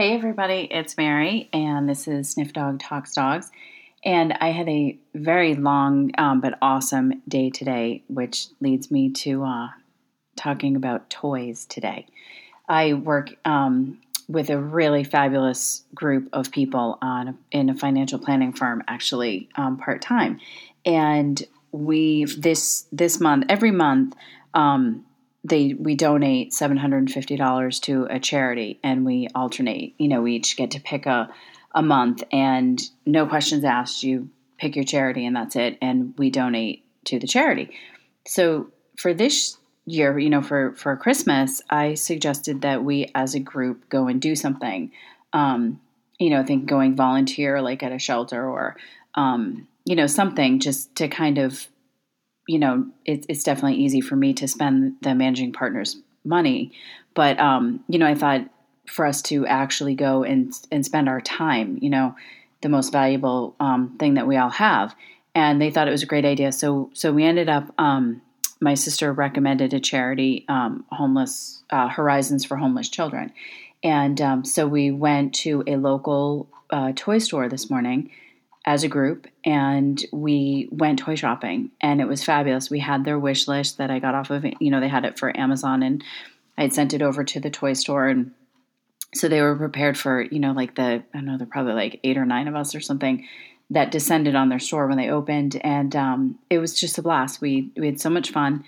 Hey, everybody, it's Mary, and this is Sniff Dog Talks Dogs. And I had a very long um, but awesome day today, which leads me to uh, talking about toys today. I work um, with a really fabulous group of people on in a financial planning firm, actually um, part time, and we this this month every month um, they we donate seven hundred and fifty dollars to a charity, and we alternate. You know, we each get to pick a a month, and no questions asked. You pick your charity, and that's it. And we donate to the charity. So for this year, you know, for for Christmas, I suggested that we as a group go and do something. Um, you know, I think going volunteer like at a shelter or um, you know something just to kind of you know, it, it's definitely easy for me to spend the managing partner's money. But, um, you know, I thought for us to actually go and, and spend our time, you know, the most valuable um, thing that we all have. And they thought it was a great idea. So, so we ended up, um, my sister recommended a charity, um, homeless uh, Horizons for Homeless Children. And um, so we went to a local uh, toy store this morning as a group and we went toy shopping and it was fabulous. We had their wish list that I got off of, you know, they had it for Amazon and I had sent it over to the toy store and so they were prepared for, you know, like the, I don't know, they're probably like eight or nine of us or something that descended on their store when they opened. And um, it was just a blast. We, we had so much fun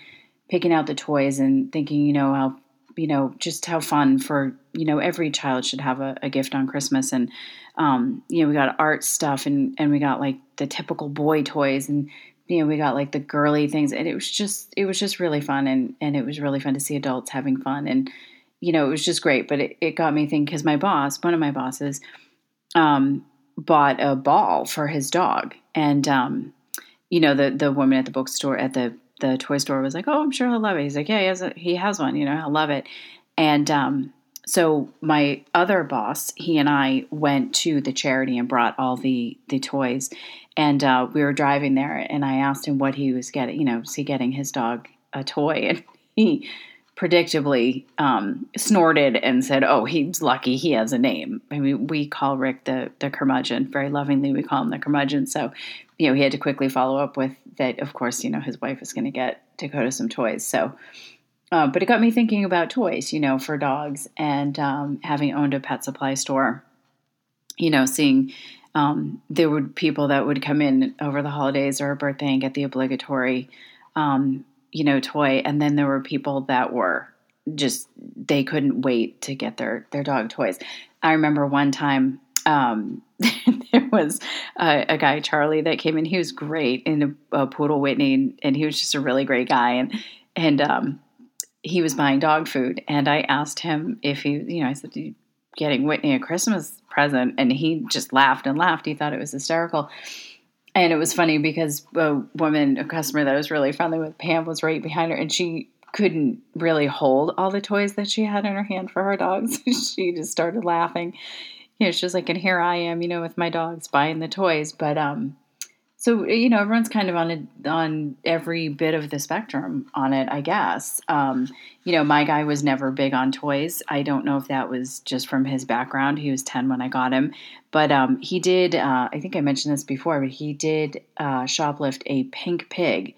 picking out the toys and thinking, you know, how you know, just how fun for, you know, every child should have a, a gift on Christmas. And, um, you know, we got art stuff and, and we got like the typical boy toys and, you know, we got like the girly things and it was just, it was just really fun. And, and it was really fun to see adults having fun. And, you know, it was just great, but it, it got me thinking because my boss, one of my bosses, um, bought a ball for his dog. And, um, you know, the, the woman at the bookstore at the the toy store was like, "Oh, I'm sure he'll love it." He's like, "Yeah, he has a, he has one. You know, he'll love it." And um, so my other boss, he and I went to the charity and brought all the the toys, and uh, we were driving there, and I asked him what he was getting. You know, is he getting his dog a toy? And he predictably um, snorted and said, "Oh, he's lucky he has a name." I mean, we call Rick the the curmudgeon very lovingly. We call him the curmudgeon. So, you know, he had to quickly follow up with that. Of course, you know, his wife is going to get Dakota some toys. So, uh, but it got me thinking about toys, you know, for dogs, and um, having owned a pet supply store, you know, seeing. Um, there would people that would come in over the holidays or a birthday and get the obligatory um, you know, toy. And then there were people that were just they couldn't wait to get their their dog toys. I remember one time um, there was a, a, guy Charlie that came in. He was great in a, a, poodle Whitney, and he was just a really great guy. And and um, he was buying dog food, and I asked him if he, you know, I said, "Getting Whitney a Christmas present," and he just laughed and laughed. He thought it was hysterical. And it was funny because a woman, a customer that was really friendly with Pam, was right behind her, and she couldn't really hold all the toys that she had in her hand for her dogs. she just started laughing. You know, she's like, and here I am, you know, with my dogs buying the toys. But um, so you know everyone's kind of on a, on every bit of the spectrum on it i guess. Um, you know my guy was never big on toys. I don't know if that was just from his background. He was 10 when i got him. But um, he did uh, i think i mentioned this before but he did uh, shoplift a pink pig.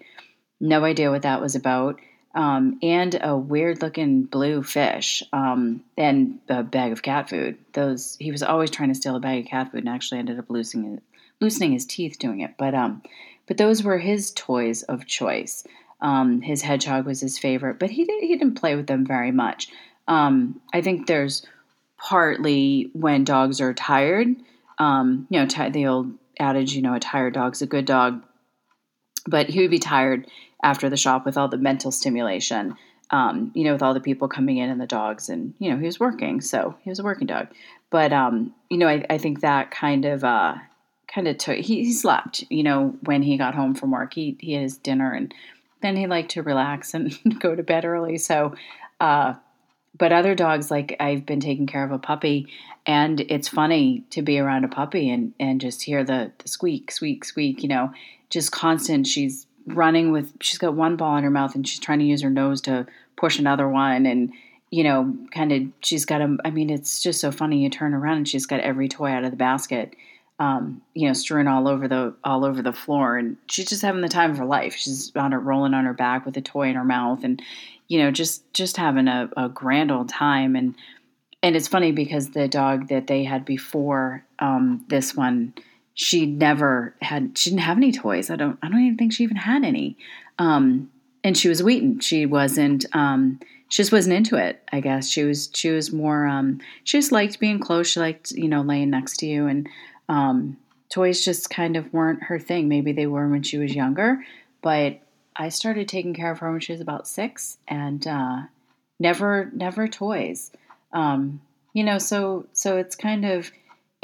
No idea what that was about um, and a weird looking blue fish um, and a bag of cat food those he was always trying to steal a bag of cat food and actually ended up losing loosening his teeth doing it. But um, but those were his toys of choice. Um, his hedgehog was his favorite, but he did, he didn't play with them very much. Um, I think there's partly when dogs are tired. Um, you know, t- the old adage, you know, a tired dog's a good dog. But he would be tired after the shop with all the mental stimulation. Um, you know, with all the people coming in and the dogs, and you know, he was working, so he was a working dog. But um, you know, I, I think that kind of uh, kind of took he, he, slept you know when he got home from work he, he had his dinner and then he liked to relax and go to bed early so uh, but other dogs like i've been taking care of a puppy and it's funny to be around a puppy and, and just hear the, the squeak squeak squeak you know just constant she's running with she's got one ball in her mouth and she's trying to use her nose to push another one and you know, kind of, she's got a, I mean, it's just so funny. You turn around and she's got every toy out of the basket, um, you know, strewn all over the, all over the floor. And she's just having the time of her life. She's on her, rolling on her back with a toy in her mouth and, you know, just, just having a, a grand old time. And, and it's funny because the dog that they had before um, this one, she never had, she didn't have any toys. I don't, I don't even think she even had any. Um, and she was Wheaten. She wasn't, um, she just wasn't into it. I guess she was she was more um, she just liked being close. She liked you know laying next to you, and um, toys just kind of weren't her thing. Maybe they were when she was younger, but I started taking care of her when she was about six, and uh, never never toys. Um, you know, so so it's kind of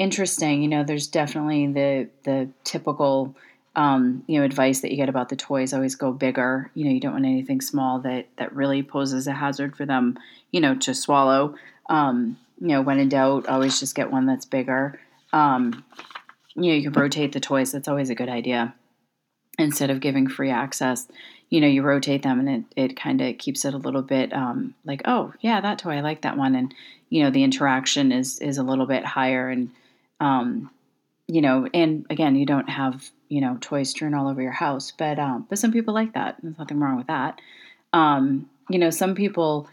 interesting. You know, there's definitely the the typical um, you know, advice that you get about the toys always go bigger. You know, you don't want anything small that that really poses a hazard for them, you know, to swallow. Um, you know, when in doubt, always just get one that's bigger. Um, you know, you can rotate the toys. That's always a good idea. Instead of giving free access, you know, you rotate them and it, it kind of keeps it a little bit um, like, oh, yeah, that toy, I like that one. And, you know, the interaction is, is a little bit higher. And, um, you know, and again, you don't have you know toys strewn all over your house, but um, but some people like that. There's nothing wrong with that. Um, you know, some people,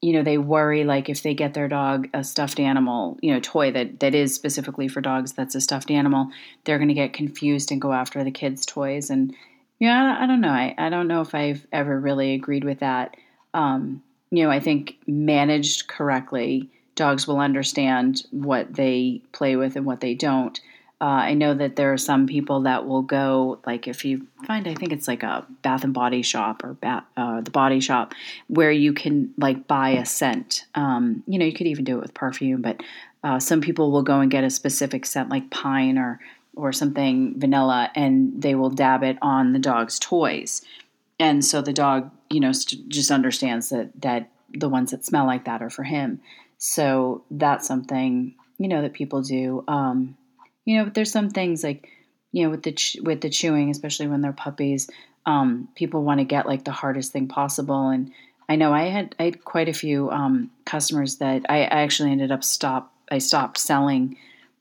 you know, they worry like if they get their dog a stuffed animal, you know, toy that that is specifically for dogs, that's a stuffed animal, they're going to get confused and go after the kids' toys. And yeah, I, I don't know. I, I don't know if I've ever really agreed with that. Um, you know, I think managed correctly, dogs will understand what they play with and what they don't. Uh, I know that there are some people that will go, like if you find, I think it's like a Bath and Body Shop or uh, the Body Shop, where you can like buy a scent. Um, you know, you could even do it with perfume, but uh, some people will go and get a specific scent, like pine or or something vanilla, and they will dab it on the dog's toys, and so the dog, you know, st- just understands that that the ones that smell like that are for him. So that's something you know that people do. Um, you know, but there's some things like, you know, with the ch- with the chewing, especially when they're puppies, um, people want to get like the hardest thing possible. And I know I had I had quite a few um, customers that I, I, actually ended up stop I stopped selling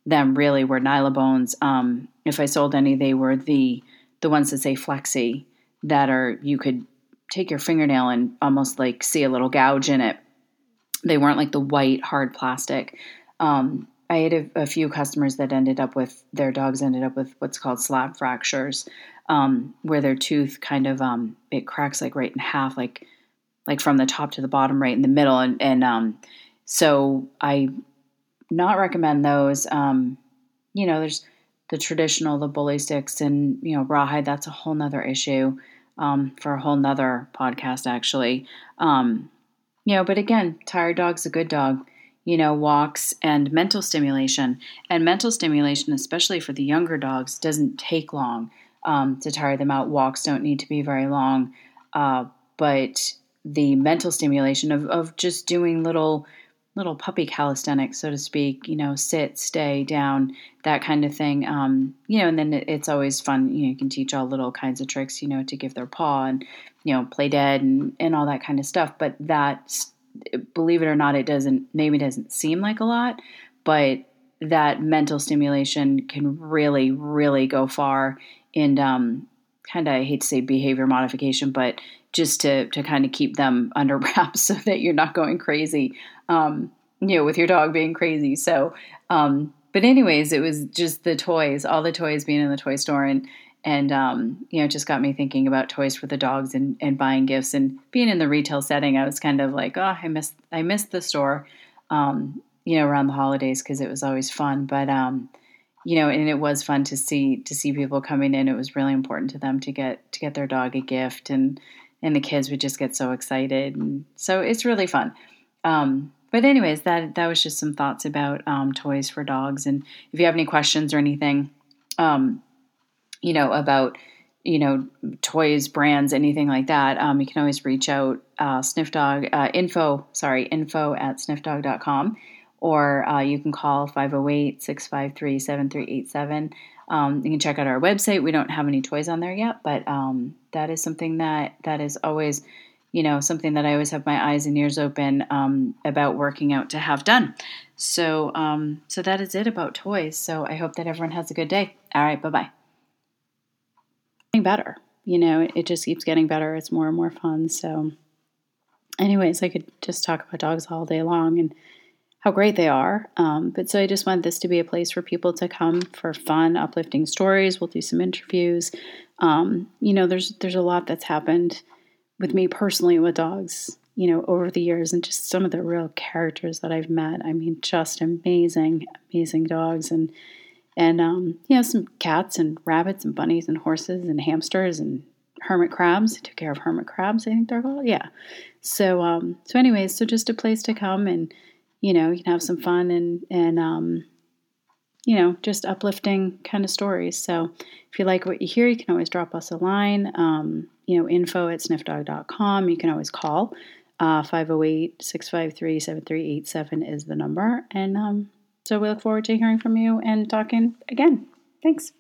them. Really, were Nylabones. Um, if I sold any, they were the the ones that say Flexi that are you could take your fingernail and almost like see a little gouge in it. They weren't like the white hard plastic. Um, I had a, a, few customers that ended up with their dogs ended up with what's called slab fractures, um, where their tooth kind of um, it cracks like right in half, like like from the top to the bottom, right in the middle, and and um, so I not recommend those. Um, you know, there's the traditional the bully sticks and you know rawhide. That's a whole nother issue um, for a whole nother podcast, actually. Um, you know, but again, tired dog's a good dog you know, walks and mental stimulation. And mental stimulation, especially for the younger dogs, doesn't take long um, to tire them out. Walks don't need to be very long. Uh, but the mental stimulation of, of just doing little little puppy calisthenics, so to speak, you know, sit, stay, down, that kind of thing. Um, you know, and then it, it's always fun. You know, you can teach all little kinds of tricks, you know, to give their paw and, you know, play dead and, and all that kind of stuff. But that believe it or not, it doesn't maybe doesn't seem like a lot, but that mental stimulation can really, really go far in um, kind of I hate to say behavior modification, but just to to kind of keep them under wraps so that you're not going crazy, um, you know, with your dog being crazy. So, um, but anyways, it was just the toys, all the toys being in the toy store, and and um, you know, it just got me thinking about toys for the dogs and, and buying gifts and being in the retail setting. I was kind of like, oh, I missed I missed the store, um, you know, around the holidays because it was always fun. But um, you know, and it was fun to see to see people coming in. It was really important to them to get to get their dog a gift, and and the kids would just get so excited, and so it's really fun. Um, but anyways, that that was just some thoughts about um, toys for dogs. And if you have any questions or anything, um, you know, about, you know, toys, brands, anything like that, um, you can always reach out, uh, Sniff Dog, uh, info, sorry, info at sniffdog.com, or uh, you can call 508 653 7387. Um, you can check out our website. We don't have any toys on there yet, but um, that is something that that is always, you know, something that I always have my eyes and ears open um, about working out to have done. So, um, so that is it about toys. So I hope that everyone has a good day. All right, bye bye. Better, you know, it, it just keeps getting better. It's more and more fun. So, anyways, I could just talk about dogs all day long and how great they are. Um, but so I just want this to be a place for people to come for fun, uplifting stories. We'll do some interviews. Um, you know, there's there's a lot that's happened with me personally with dogs. You know, over the years, and just some of the real characters that I've met. I mean, just amazing, amazing dogs, and and um, you know, some cats and rabbits and bunnies and horses and hamsters and hermit crabs. I took care of hermit crabs. I think they're called. Yeah. So um, so anyways, so just a place to come and you know, you can have some fun and and um, you know, just uplifting kind of stories. So if you like what you hear, you can always drop us a line. Um, you know, info at sniffdog.com. You can always call. Uh, 508 653 7387 is the number. And um, so we look forward to hearing from you and talking again. Thanks.